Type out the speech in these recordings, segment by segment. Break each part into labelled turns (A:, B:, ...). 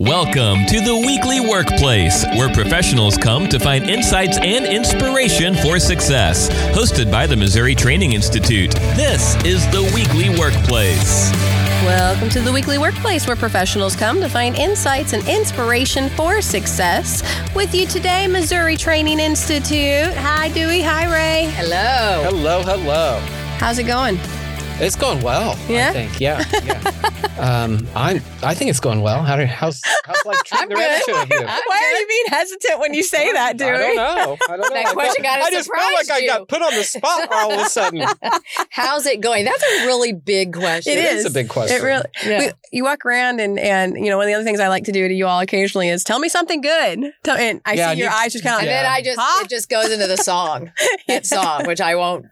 A: Welcome to the Weekly Workplace, where professionals come to find insights and inspiration for success. Hosted by the Missouri Training Institute, this is the Weekly Workplace.
B: Welcome to the Weekly Workplace, where professionals come to find insights and inspiration for success. With you today, Missouri Training Institute. Hi, Dewey. Hi, Rae.
C: Hello.
D: Hello, hello.
B: How's it going?
D: It's going well.
B: Yeah?
D: I think. Yeah. Yeah. um, I'm. I think it's going well. How do, how's how's life treating the
C: good.
D: other two of you?
B: Why are you being hesitant when you say that, dude?
D: I don't know. I don't know.
C: That
D: I
C: question
D: felt-
C: kinda
D: I just felt like
C: surprised
D: I got put on the spot all of a sudden.
C: How's it going? That's a really big question.
B: It
D: It
B: is.
D: is a big question.
B: It really.
C: Yeah.
B: we- you walk around and and you know one of the other things I like to do to you all occasionally is tell me something good. Tell, and I
D: Yeah,
B: see your
D: you-
B: eyes just kind of
C: And
B: like,
C: then I just
B: Huh?
C: it just goes into the song. That song, which I won't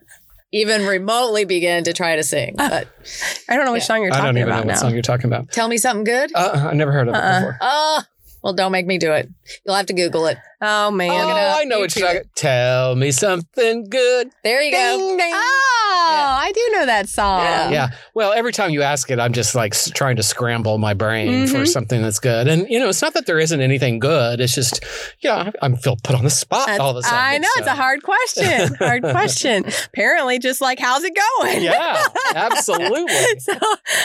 C: even remotely begin to try to sing. Uh, but
B: I don't know which
C: Yeah.
B: song you're talking about.
D: I don't even know
B: about
D: what
B: now.
D: song you're talking about.
C: tell me something good.
D: Uh, uh I never heard of it
B: Uh-uh.
D: before.
C: Oh, well, don't make me do it. You'll have to Google it.
B: Oh man.
D: Oh, I know what you're
C: YouTube
D: talking. Tell me something good.
C: There you go.
B: Ding, ding.
C: Oh,
B: I do know that song.
C: Yeah.
D: Yeah. Well, every time you ask it, I'm just like trying to scramble my brain for
B: Mhm.
D: something that's good. And you know, it's not that there isn't anything good. It's just, yeah, I'm feel put on the spot
B: That's-
D: all of a sudden.
B: I know it's a hard question. Hard question. Apparently, just like how's it going?
D: Yeah, absolutely.
B: so,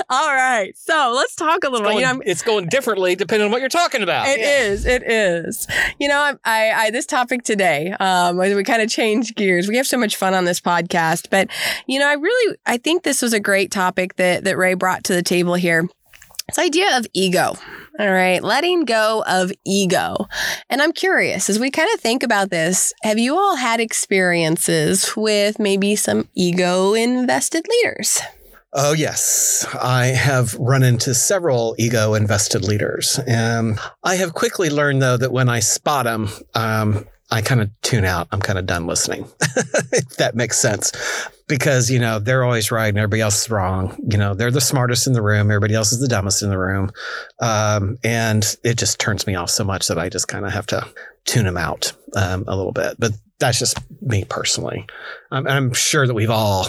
B: all right. So let's talk a little.
D: Going-
B: you know, I'm-
D: it's going differently depending on what you're talking about.
B: It
C: Yeah.
B: is. It is. You know, I, I, I this topic today. Um, we kind of change gears. We have so much fun on this podcast, but you know, I really, I think this was a great topic that that Rae brought to the table here. This idea of ego. All right, letting go of ego. And I'm curious, as we kind of think about this, have you all had experiences with maybe some ego invested leaders?
D: Oh, yes. I have run into several ego invested leaders. Um, I have quickly learned, though, that when I spot them, um, I kind of tune out. I'm kind of done listening, if that makes sense. Because, you know, they're always right and everybody else is wrong. You know, they're the smartest in the room. Everybody else is the dumbest in the room. Um, and it just turns me off so much that I just kind of have to tune them out um, a little bit. But that's just me personally. I'm, I'm sure that we've all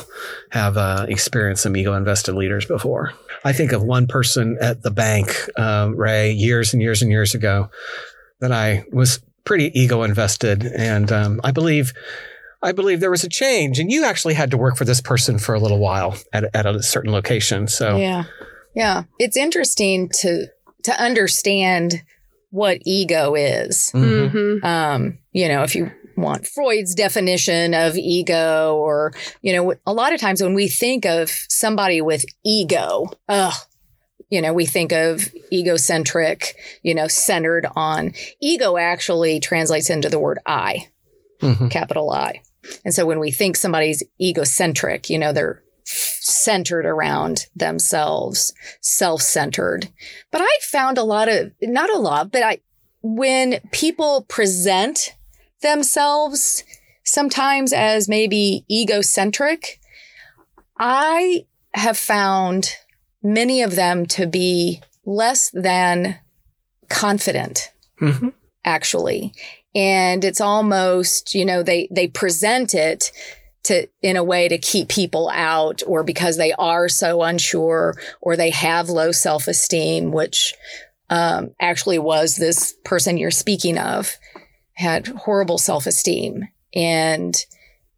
D: have uh, experienced some ego invested leaders before. I think of one person at the bank, uh, Rae, years and years and years ago, that I was pretty ego invested, and um, I believe. I believe there was a change, and you actually had to work for this person for a little while at, at a certain location. So,
C: Yeah. Yeah. It's interesting to to understand what ego is.
D: Mhm.
B: Mm-hmm.
C: um, you know, if you want Freud's definition of ego, or, you know, a lot of times when we think of somebody with ego, ugh, you know, we think of egocentric, you know, centered on ego actually translates into the word I,
D: Mhm.
C: capital I. And so when we think somebody's egocentric, you know, they're centered around themselves, self centered. But I found a lot of, not a lot, but I, when people present themselves sometimes as maybe egocentric, I have found many of them to be less than confident
D: Mhm.
C: actually and it's almost you know they they present it to in a way to keep people out or because they are so unsure or they have low self-esteem which um, actually was this person you're speaking of had horrible self-esteem and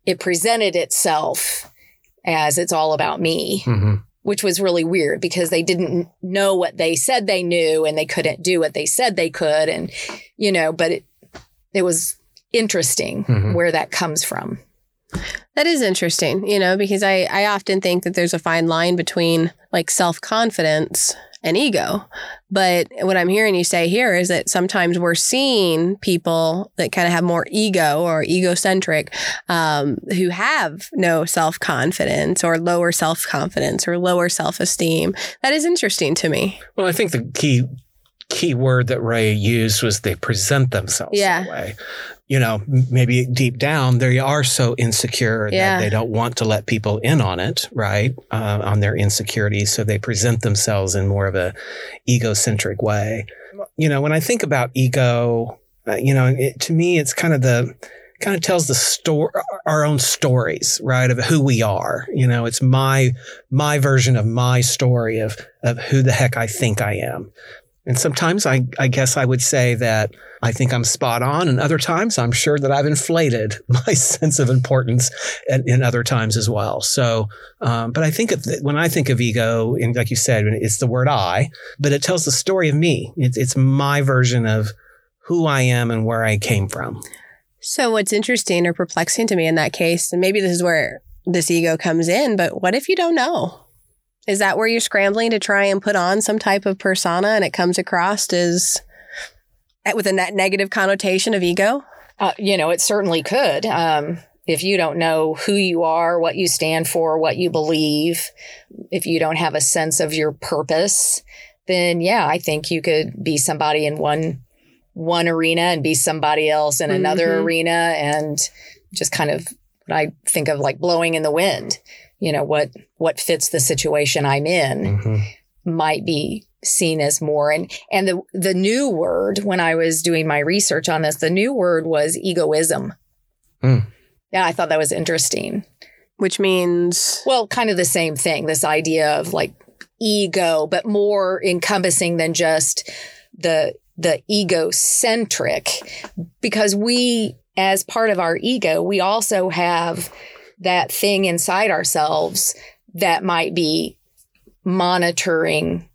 C: it presented itself as it's all about me
D: Mhm.
C: which was really weird because they didn't know what they said they knew and they couldn't do what they said they could and you know but it it was interesting
D: Mhm.
C: where that comes from
B: That is interesting, you know, because I, I often think that there's a fine line between like self confidence and ego. But what I'm hearing you say here is that sometimes we're seeing people that kind of have more ego or egocentric um, who have no self confidence or lower self confidence or lower self esteem. That is interesting to me.
D: Well, I think the key key word that Rae used was they present themselves
B: Yeah.
D: that way. You know, maybe deep down they are so insecure
B: Yeah.
D: that they don't want to let people in on it, right? Uh, on their insecurities, so they present themselves in more of a egocentric way. You know, when I think about ego, uh, you know, it, to me, it's kind of the kind of tells the story, our own stories, right, of who we are. You know, it's my my version of my story of of who the heck I think I am. And sometimes I, I guess I would say that I think I'm spot on, and other times I'm sure that I've inflated my sense of importance in, in other times as well. So, um, but I think of when I think of ego, and like you said, it's the word I, but it tells the story of me. It's, it's my version of who I am and where I came from.
B: So, what's interesting or perplexing to me in that case, and maybe this is where this ego comes in, but what if you don't know? Is that where you're scrambling to try and put on some type of persona and it comes across as eh, with a net negative connotation of ego?
C: Uh, you know, it certainly could. Um, if you don't know who you are, what you stand for, what you believe, if you don't have a sense of your purpose, then yeah, I think you could be somebody in one one arena and be somebody else in another mm-hmm. arena and just kind of what I think of like blowing in the wind you know what what fits the situation i'm in mm-hmm. might be seen as more. And and the the new word when i was doing my research on this the new word was egoism. Mm. yeah i thought that was interesting.
B: Which means?
C: Well kind of the same thing this idea of like ego but more encompassing than just the the egocentric. Because we as part of our ego we also have that thing inside ourselves that might be monitoring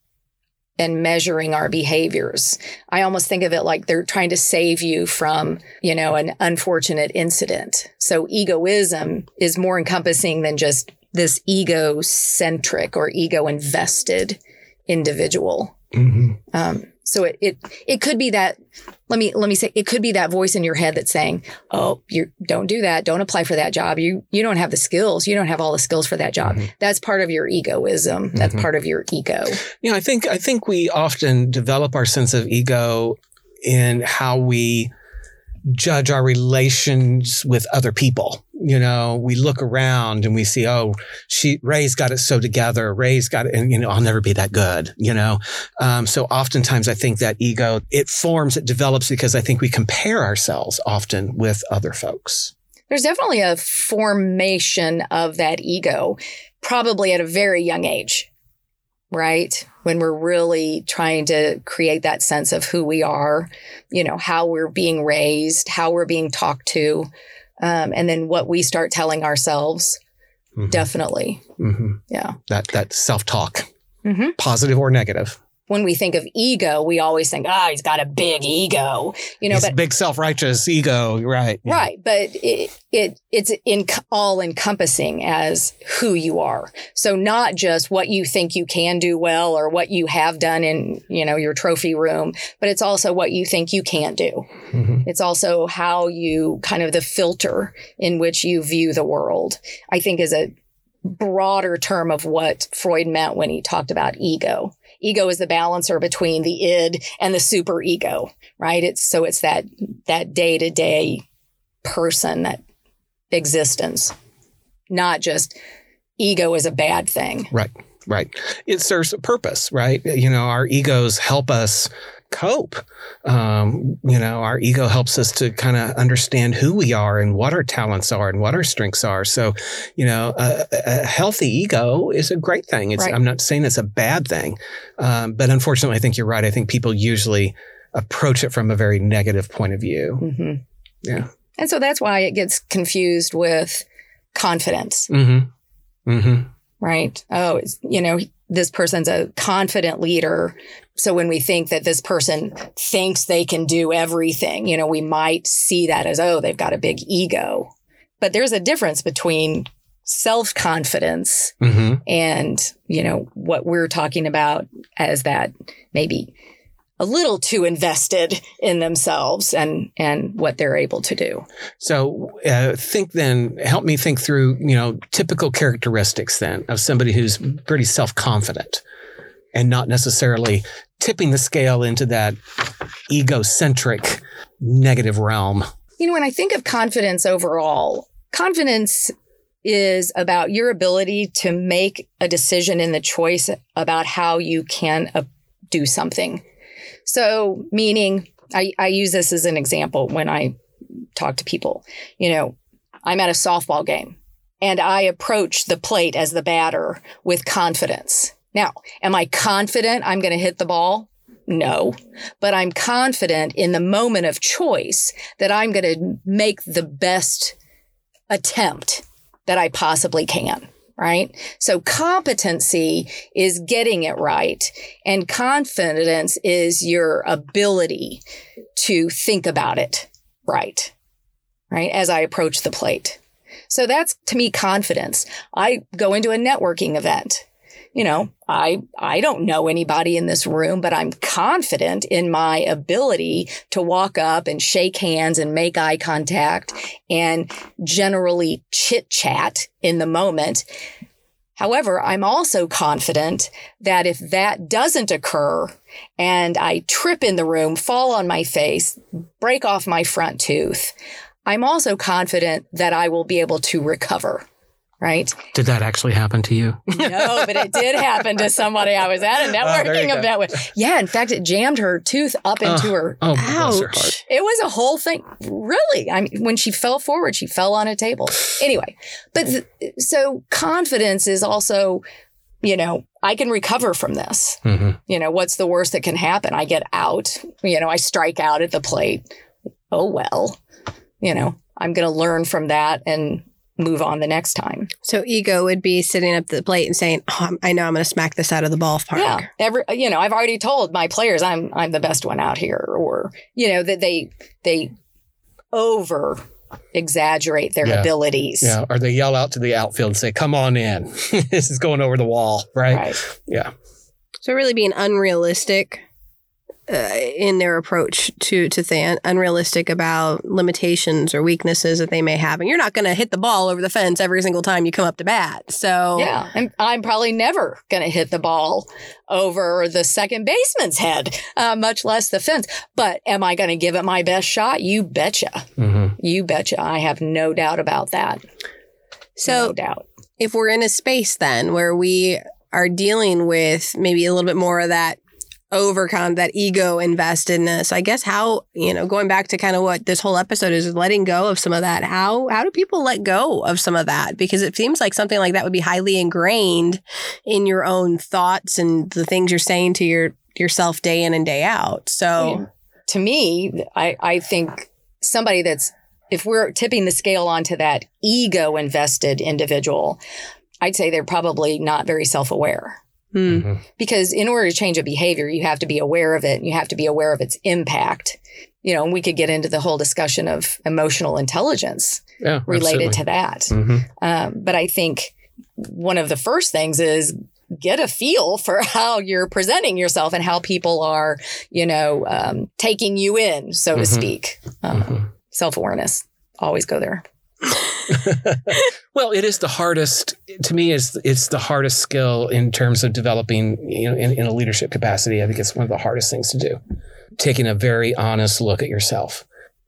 C: and measuring our behaviors. I almost think of it like they're trying to save you from, you know, an unfortunate incident. So egoism is more encompassing than just this egocentric or ego invested individual. Mm-hmm. Um, so it, it it could be that let me let me say it could be that voice in your head that's saying, "Oh, you don't do that. Don't apply for that job. You you don't have the skills. You don't have all the skills for that job." Mm-hmm. That's part of your egoism. That's mm-hmm. part of your ego.
D: Yeah, I think I think we often develop our sense of ego in how we judge our relations with other people you know, we look around and we see, oh, she Rae's got it so together. Rae's got it, and you know, I'll never be that good. You know, um, so oftentimes I think that ego it forms, it develops because I think we compare ourselves often with other folks.
C: There's definitely a formation of that ego, probably at a very young age, right? When we're really trying to create that sense of who we are, you know, how we're being raised, how we're being talked to um, and then what we start telling ourselves. Mm-hmm. Definitely, mm-hmm. yeah.
D: That that self talk, mm-hmm. positive or negative
C: when we think of ego, we always think, ah, oh, he's got a big ego, you know,
D: he's
C: but
D: big self-righteous ego, right?
C: Yeah. Right. But it, it, it's in all encompassing as who you are. So not just what you think you can do well or what you have done in, you know, your trophy room, but it's also what you think you can't do. Mm-hmm. It's also how you kind of the filter in which you view the world, I think is a broader term of what Freud meant when he talked about ego ego is the balancer between the id and the super ego, right? It's so it's that that day to day person, that existence, not just ego is a bad thing.
D: Right. Right. It serves a purpose, right? You know, our egos help us cope. Um, you know, our ego helps us to kind of understand who we are and what our talents are and what our strengths are. So, you know, a, a healthy ego is a great thing. It's, right. I'm not saying it's a bad thing, um, but unfortunately, I think you're right. I think people usually approach it from a very negative point of view. Mm-hmm. Yeah.
C: And so that's why it gets confused with confidence. Mm-hmm. Mm-hmm. Right. Oh, you know, this person's a confident leader. So when we think that this person thinks they can do everything, you know, we might see that as, oh, they've got a big ego. But there's a difference between self confidence mm-hmm. and, you know, what we're talking about as that maybe a little too invested in themselves and and what they're able to do.
D: So uh, think then, help me think through you know typical characteristics then of somebody who's pretty self confident and not necessarily tipping the scale into that egocentric negative realm.
C: You know, when I think of confidence overall, confidence is about your ability to make a decision in the choice about how you can uh, do something. So, meaning, I, I use this as an example when I talk to people. You know, I'm at a softball game and I approach the plate as the batter with confidence. Now, am I confident I'm going to hit the ball? No, but I'm confident in the moment of choice that I'm going to make the best attempt that I possibly can. Right. So competency is getting it right. And confidence is your ability to think about it right. Right. As I approach the plate. So that's to me confidence. I go into a networking event you know, I I don't know anybody in this room, but I'm confident in my ability to walk up and shake hands and make eye contact and generally chit chat in the moment. However, I'm also confident that if that doesn't occur and I trip in the room, fall on my face, break off my front tooth, I'm also confident that I will be able to recover right?
D: Did that actually happen to you?
C: no, but it did happen to somebody I was at a oh, networking oh, event with. Yeah, in fact, it jammed her tooth up into oh, her.
D: Oh, Ouch. Her heart.
C: It was a whole thing. Really, I mean, when she fell forward, she fell on a table. Anyway, but th- so confidence is also. You know, I can recover from this. Mm-hmm. You know, what's the worst that can happen? I get out. You know, I strike out at the plate. Oh, well, you know, I'm going to learn from that and move on the next time.
B: So ego would be sitting up the plate and saying, oh, "I know I'm going to smack this out of the ballpark."
C: Yeah, every you know, I've already told my players I'm I'm the best one out here, or you know that they they over exaggerate their
D: yeah.
C: abilities.
D: Yeah, or they yell out to the outfield and say, "Come on in, this is going over the wall." Right.
C: Right.
D: Yeah.
B: So really being unrealistic uh, in their approach to to things, unrealistic about limitations or weaknesses that they may have, and you're not going to hit the ball over the fence every single time you come up to bat. So
C: yeah, and I'm probably never going to hit the ball over the second baseman's head, uh, much less the fence. But am I going to give it my best shot? You betcha. Mm-hmm. You betcha. I have no doubt about that.
B: So
C: no doubt.
B: If we're in a space then where we are dealing with maybe a little bit more of that overcome that ego investedness. I guess how, you know, going back to kind of what this whole episode is letting go of some of that. How how do people let go of some of that? Because it seems like something like that would be highly ingrained in your own thoughts and the things you're saying to your yourself day in and day out. So
C: yeah. to me, I, I think somebody that's if we're tipping the scale onto that ego invested individual, I'd say they're probably not very self
B: Hmm. Mm-hmm.
C: Because in order to change a behavior, you have to be aware of it. You have to be aware of its impact. You know, and we could get into the whole discussion of emotional intelligence
D: yeah,
C: related
D: absolutely.
C: to that. Mm-hmm. Um, but I think one of the first things is get a feel for how you're presenting yourself and how people are, you know, um, taking you in, so mm-hmm. to speak. Um, mm-hmm. Self awareness. Always go there.
D: well, it is the hardest to me. Is it's the hardest skill in terms of developing, you know, in, in a leadership capacity. I think it's one of the hardest things to do. Taking a very honest look at yourself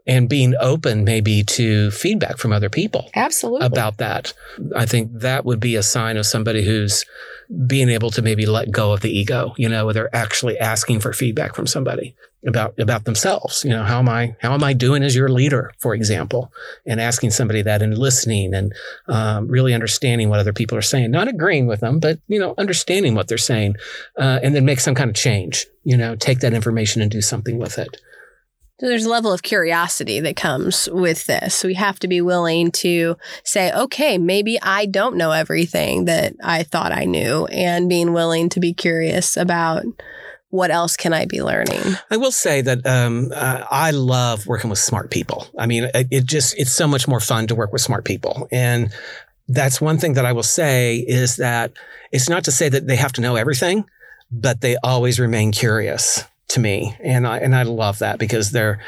D: and being open maybe to feedback from other people
C: absolutely.
D: about that. I think that would be a sign of somebody who's being able to maybe let go of the ego you know where they're actually asking for feedback from somebody about about themselves. You know how am i how am i doing as your leader for example? And asking somebody that and listening and um, really understanding what other people are saying. Not agreeing with them but you know understanding what they're saying. Uh, and then make some kind of change you know take that information and do something with it
B: so there's a level of curiosity that comes with this. We have to be willing to say, okay, maybe I don't know everything that I thought I knew, and being willing to be curious about what else can I be learning?
D: I will say that um, uh, I love working with smart people. I mean, it, it just it's so much more fun to work with smart people, and that's one thing that I will say is that it's not to say that they have to know everything, but they always remain curious to me, and I and I love that because they're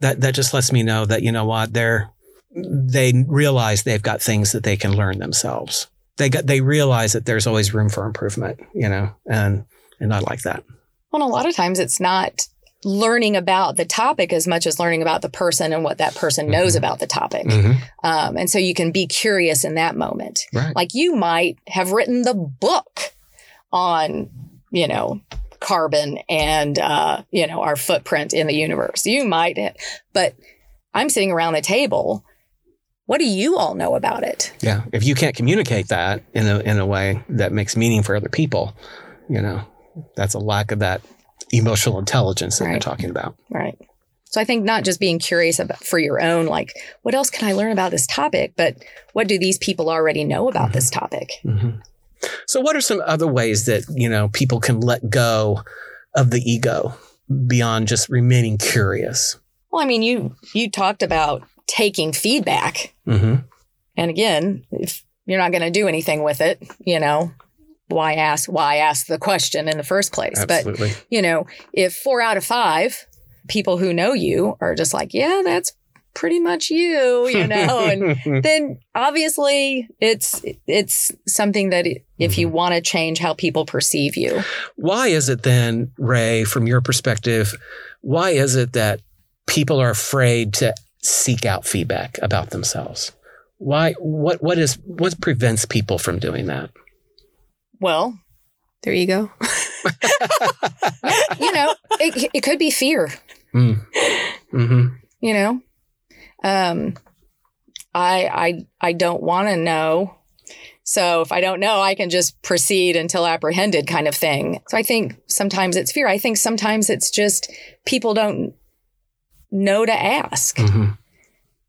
D: that that just lets me know that you know what they're they realize they've got things that they can learn themselves. They got they realize that there's always room for improvement, you know, and and I like that.
C: Well, a lot of times it's not learning about the topic as much as learning about the person and what that person mm-hmm. knows about the topic. Mm-hmm. Um, and so you can be curious in that moment.
D: Right.
C: Like you might have written the book on, you know, carbon and, uh, you know, our footprint in the universe. You might, but I'm sitting around the table. What do you all know about it?
D: Yeah. If you can't communicate that in a, in a way that makes meaning for other people, you know, that's a lack of that emotional intelligence that you're talking about.
C: Right. So I think not just being curious about for your own, like, what else can I learn about this topic, but what do these people already know about this topic?
D: Mhm. So, what are some other ways that you know people can let go of the ego beyond just remaining curious?
C: Well, I mean, you you talked about taking feedback,
D: hmm
C: and again, if you're not going to do anything with it, you know, why ask? Why ask the question in the first place?
D: Absolutely.
C: But you know, if four out of five people who know you are just like, yeah, that's pretty much you, you know, and then obviously it's it's something that if you want to change how people perceive you
D: why is it then, Rae, from your perspective, why is it that people are afraid to seek out feedback about themselves? Why? What? What is? What prevents people from doing that?
C: well
B: There you go.
C: you know it, it could be fear
D: Mm. hmm
C: you know um i i i don't want to know. So if i don't know i can just proceed until apprehended kind of thing. So i think sometimes it's fear. I think sometimes it's just people don't know to ask.
D: Hmm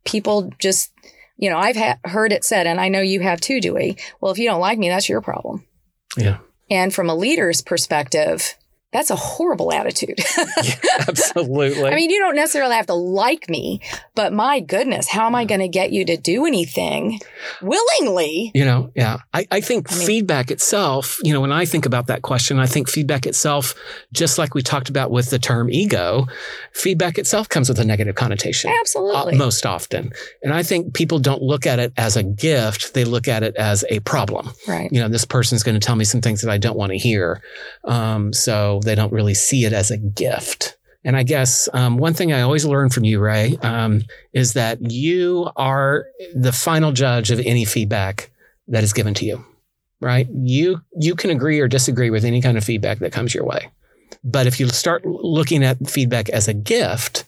C: people just you know i've ha- heard it said and i know you have too dewey. Well if you don't like me that's your problem.
D: Yeah.
C: and from a leader's perspective that's a horrible attitude
D: Absolutely.
C: i mean you don't necessarily have to like me but my goodness how am i going to get you to do anything willingly
D: You know, yeah. I, I think
C: I mean-
D: feedback itself, you know, when I think about that question, I think feedback itself, just like we talked about with the term ego, feedback itself comes with a negative connotation. uh,
C: absolutely
D: most often. And I think people don't look at it as a gift, they look at it as a problem.
C: right
D: You know, this person's going to tell me some things that I don't want to hear. Um, so they don't really see it as a gift. And I guess um, one thing I always learn from you, Rae, um, is that you are the final judge of any feedback that is given to you. Right? You you can agree or disagree with any kind of feedback that comes your way. But if you start looking at feedback as a gift,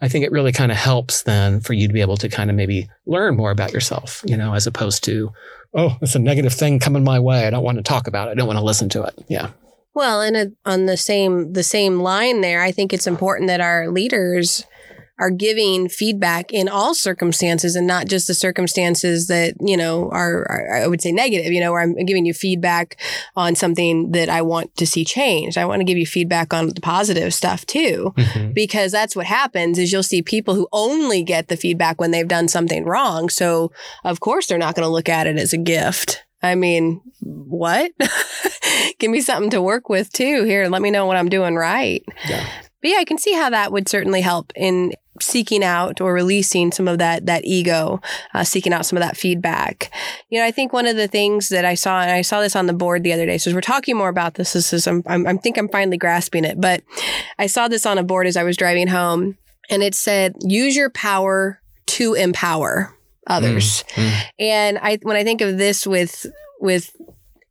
D: I think it really kind of helps then for you to be able to kind of maybe learn more about yourself, you know, as opposed to, oh, it's a negative thing coming my way. I don't want to talk about it. I don't want to listen to it. Yeah.
B: Well, and on the same the same line there, I think it's important that our leaders are giving feedback in all circumstances and not just the circumstances that you know are, are I would say negative. You know, where I'm giving you feedback on something that I want to see changed. I want to give you feedback on the positive stuff too mm-hmm. because that's what happens is you'll see people who only get the feedback when they've done something wrong so of course they're not going to look at it as a gift i mean what? Give me something to work with too. Here let me know what i'm doing right.
D: Yeah.
B: but yeah i can see how that would certainly help in seeking out or releasing some of that that ego uh, seeking out some of that feedback. You know i think one of the things that i saw and i saw this on the board the other day so as we're talking more about this this is i'm, I'm i think i'm finally grasping it but I saw this on a board as I was driving home, and it said, "Use your power to empower others."
D: Mm.
B: And I, when I think of this with with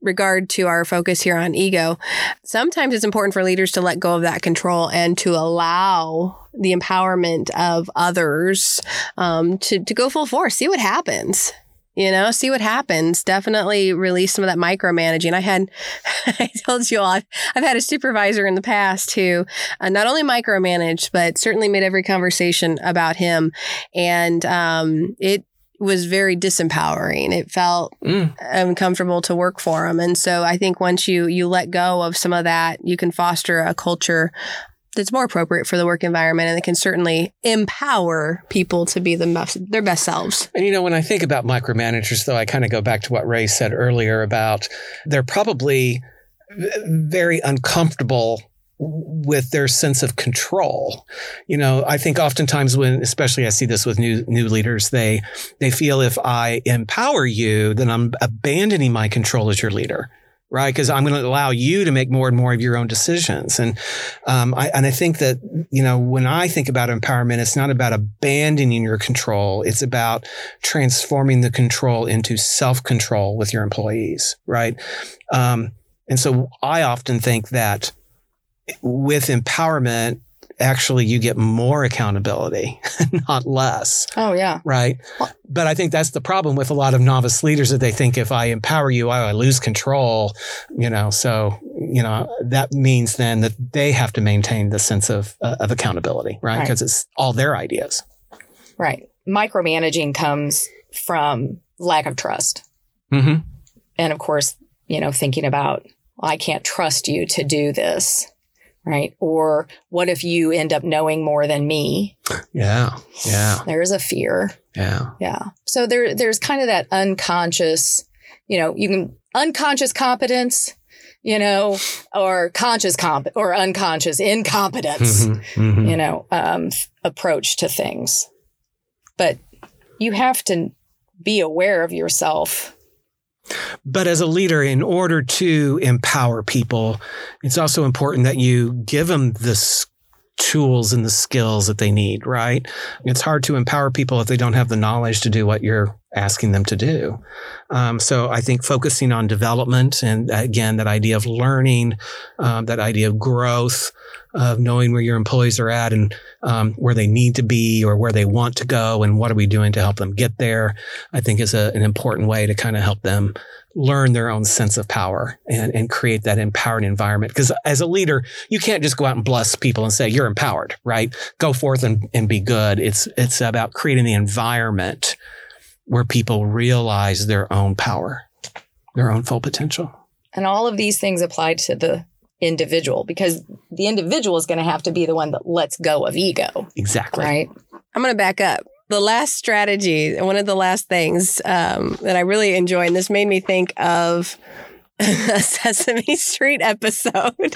B: regard to our focus here on ego, sometimes it's important for leaders to let go of that control and to allow the empowerment of others um, to to go full force. See what happens. You know, see what happens. Definitely release some of that micromanaging. I had, I told you all, I've, I've had a supervisor in the past who uh, not only micromanaged, but certainly made every conversation about him. And um, it was very disempowering. It felt
D: Mm.
B: uncomfortable to work for them. And so I think once you you let go of some of that, you can foster a culture that's more appropriate for the work environment and it can certainly empower people to be the best, their best selves.
D: And you know, when I think about micromanagers, though, I kind of go back to what Rae said earlier about they're probably very uncomfortable with their sense of control. You know, I think oftentimes when especially I see this with new new leaders, they they feel if I empower you, then I'm abandoning my control as your leader. Right, because I'm going to allow you to make more and more of your own decisions, and um, I and I think that you know when I think about empowerment, it's not about abandoning your control; it's about transforming the control into self control with your employees. Right, um, and so I often think that with empowerment actually you get more accountability, not less.
C: Oh, yeah.
D: Right. But I think that's the problem with a lot of novice leaders that they think if I empower you, I, I lose control, you know. So, you know, that means then that they have to maintain the sense of, uh, of accountability, right?
C: Right.
D: Because it's all their ideas.
C: Right. Micromanaging comes from lack of trust.
D: Mm-hmm.
C: And of course, you know, thinking about, well, I can't trust you to do this. Right. Or what if you end up knowing more than me?
D: Yeah. Yeah.
C: There's a fear.
D: Yeah.
C: Yeah. So there, there's kind of that unconscious, you know, you can unconscious competence, you know, or conscious comp or unconscious incompetence,
D: Mhm. Mhm.
C: you know, um, approach to things. But you have to be aware of yourself.
D: But as a leader, in order to empower people, it's also important that you give them the tools and the skills that they need, right? It's hard to empower people if they don't have the knowledge to do what you're asking them to do. Um, so I think focusing on development and again, that idea of learning, um, that idea of growth, of knowing where your employees are at and um, where they need to be or where they want to go and what are we doing to help them get there, I think is a, an important way to kind of help them learn their own sense of power and, and create that empowered environment. Because as a leader, you can't just go out and bless people and say, you're empowered, right? Go forth and, and be good. It's, it's about creating the environment where people realize their own power, their own full potential.
C: And all of these things apply to the individual because the individual is going to have to be the one that lets go of ego,
D: Exactly.
C: right?
B: I'm going to back up. The last strategy, one of the last things um, that I really enjoy, and this made me think of a Sesame Street episode.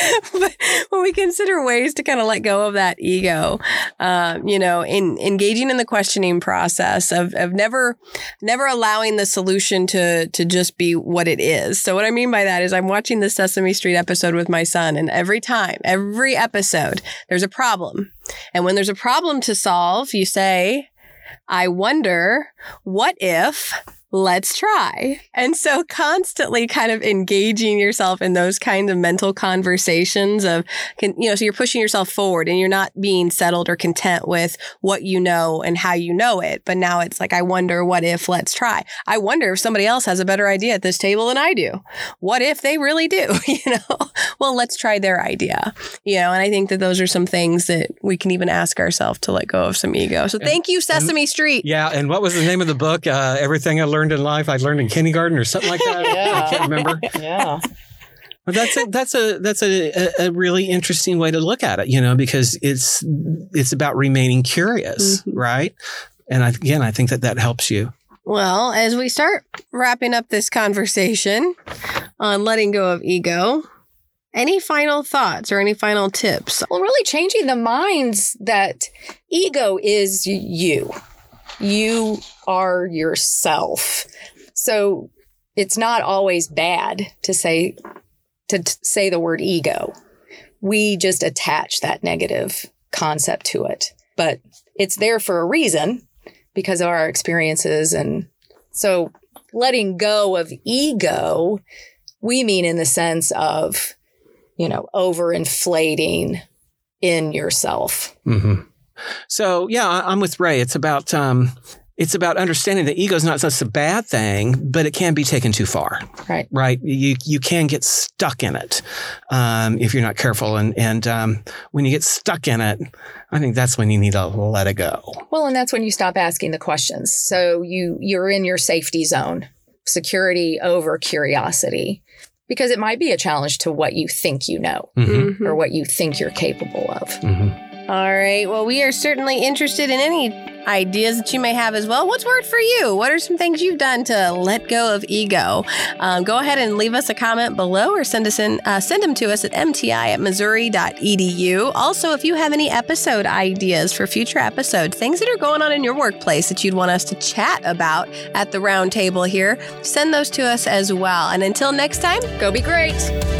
B: but when we consider ways to kind of let go of that ego, um, you know, in engaging in the questioning process of, of never, never allowing the solution to to just be what it is. So what I mean by that is I'm watching the Sesame Street episode with my son, and every time, every episode, there's a problem, and when there's a problem to solve, you say, "I wonder, what if." Let's try. And so constantly kind of engaging yourself in those kinds of mental conversations of, can, you know, so you're pushing yourself forward and you're not being settled or content with what you know and how you know it. But now it's like, I wonder what if, let's try. I wonder if somebody else has a better idea at this table than I do. What if they really do? You know, well, let's try their idea. You know, and I think that those are some things that we can even ask ourselves to let go of some ego. So thank you, Sesame Street.
D: Yeah. And what was the name of the book? Uh, Everything I learned in life, I learned in kindergarten or something like that.
C: Yeah.
D: I can't remember.
C: Yeah.
D: But that's a, that's a that's a, a, a really interesting way to look at it, you know, because it's it's about remaining curious,
B: Mhm.
D: right? And I, again, I think that that helps you.
B: Well, as we start wrapping up this conversation on letting go of ego, any final thoughts or any final tips?
C: Well, really changing the minds that ego is you. You are yourself. So it's not always bad to say to t- say the word ego. We just attach that negative concept to it. But it's there for a reason because of our experiences and so letting go of ego we mean in the sense of you know overinflating in yourself.
D: hmm So yeah, I- I'm with Rae. It's about um, it's about understanding that ego is not just a bad thing, but it can be taken too far.
C: Right.
D: Right? You you can get stuck in it um, if you're not careful, and and um, when you get stuck in it, I think that's when you need to let it go.
C: Well, and that's when you stop asking the questions. So you you're in your safety zone. Security over curiosity. Because it might be a challenge to what you think you know
D: Mhm.
C: or what you think you're capable of.
D: Mhm.
B: All right. Well, we are certainly interested in any ideas that you may have as well. What's worked for you? What are some things you've done to let go of ego? Um, go ahead and leave us a comment below or send us in, uh, send them to us at mti at missouri.edu. Also, if you have any episode ideas for future episodes, things that are going on in your workplace that you'd want us to chat about at the round table here, send those to us as well. And until next time,
C: Go be great.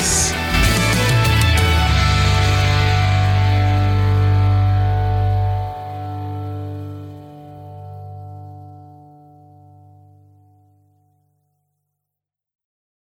A: peace.